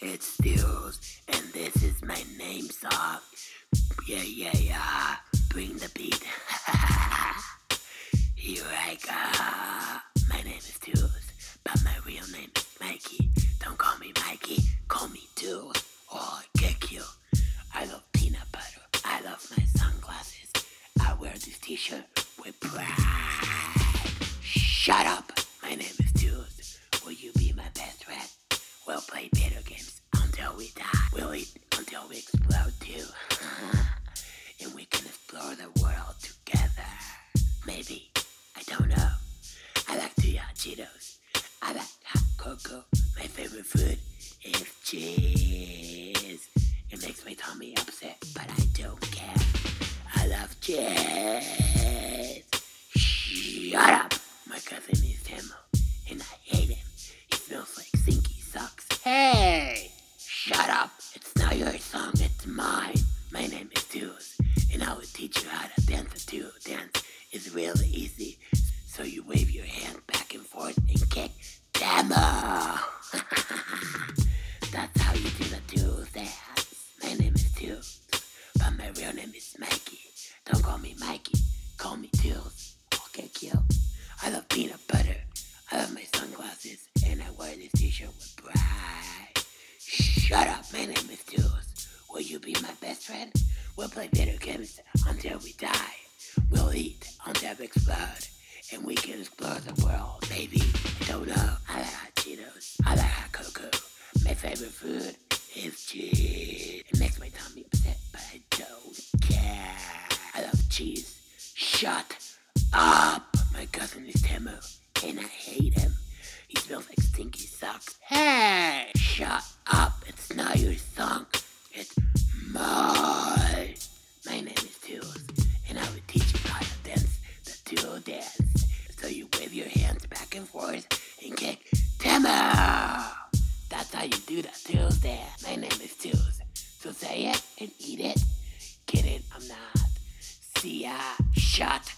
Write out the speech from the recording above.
it's Steels, and this is my name song. Yeah, yeah, yeah. Bring the beat. Here I go. My name is Steels, but my real name is Mikey. Don't call me Mikey, call me Steels, or oh, I'll kick you. I love peanut butter. I love my sunglasses. I wear this t-shirt with pride. Shut up. My name is Cheetos. I like hot cocoa. My favorite food is cheese. It makes my tummy upset, but I don't care. I love cheese. Shut up. My cousin is Timo, and I hate him. He smells like Sinky Sucks. Hey! Shut up. It's not your song, it's mine. My name is Tools, and I will teach you how to dance duo dance. It's really easy. So you wave I love peanut butter. I love my sunglasses, and I wear this t-shirt with pride. Shut up, my name is Tools. Will you be my best friend? We'll play video games until we die. We'll eat until we explode, and we can explore the world. I don't know. I like hot Cheetos. I like hot cocoa. My favorite food is cheese. It makes my tummy upset, but I don't care. I love cheese. Shut up cousin is Tamo, and I hate him. He smells like stinky socks. Hey, shut up. It's not your song. It's mine. My name is Tools, and I will teach you how to dance the Tool dance. So you wave your hands back and forth and kick Tamo. That's how you do the Tools dance. My name is Tools. So say it and eat it. Get it? I'm not. See ya. Shut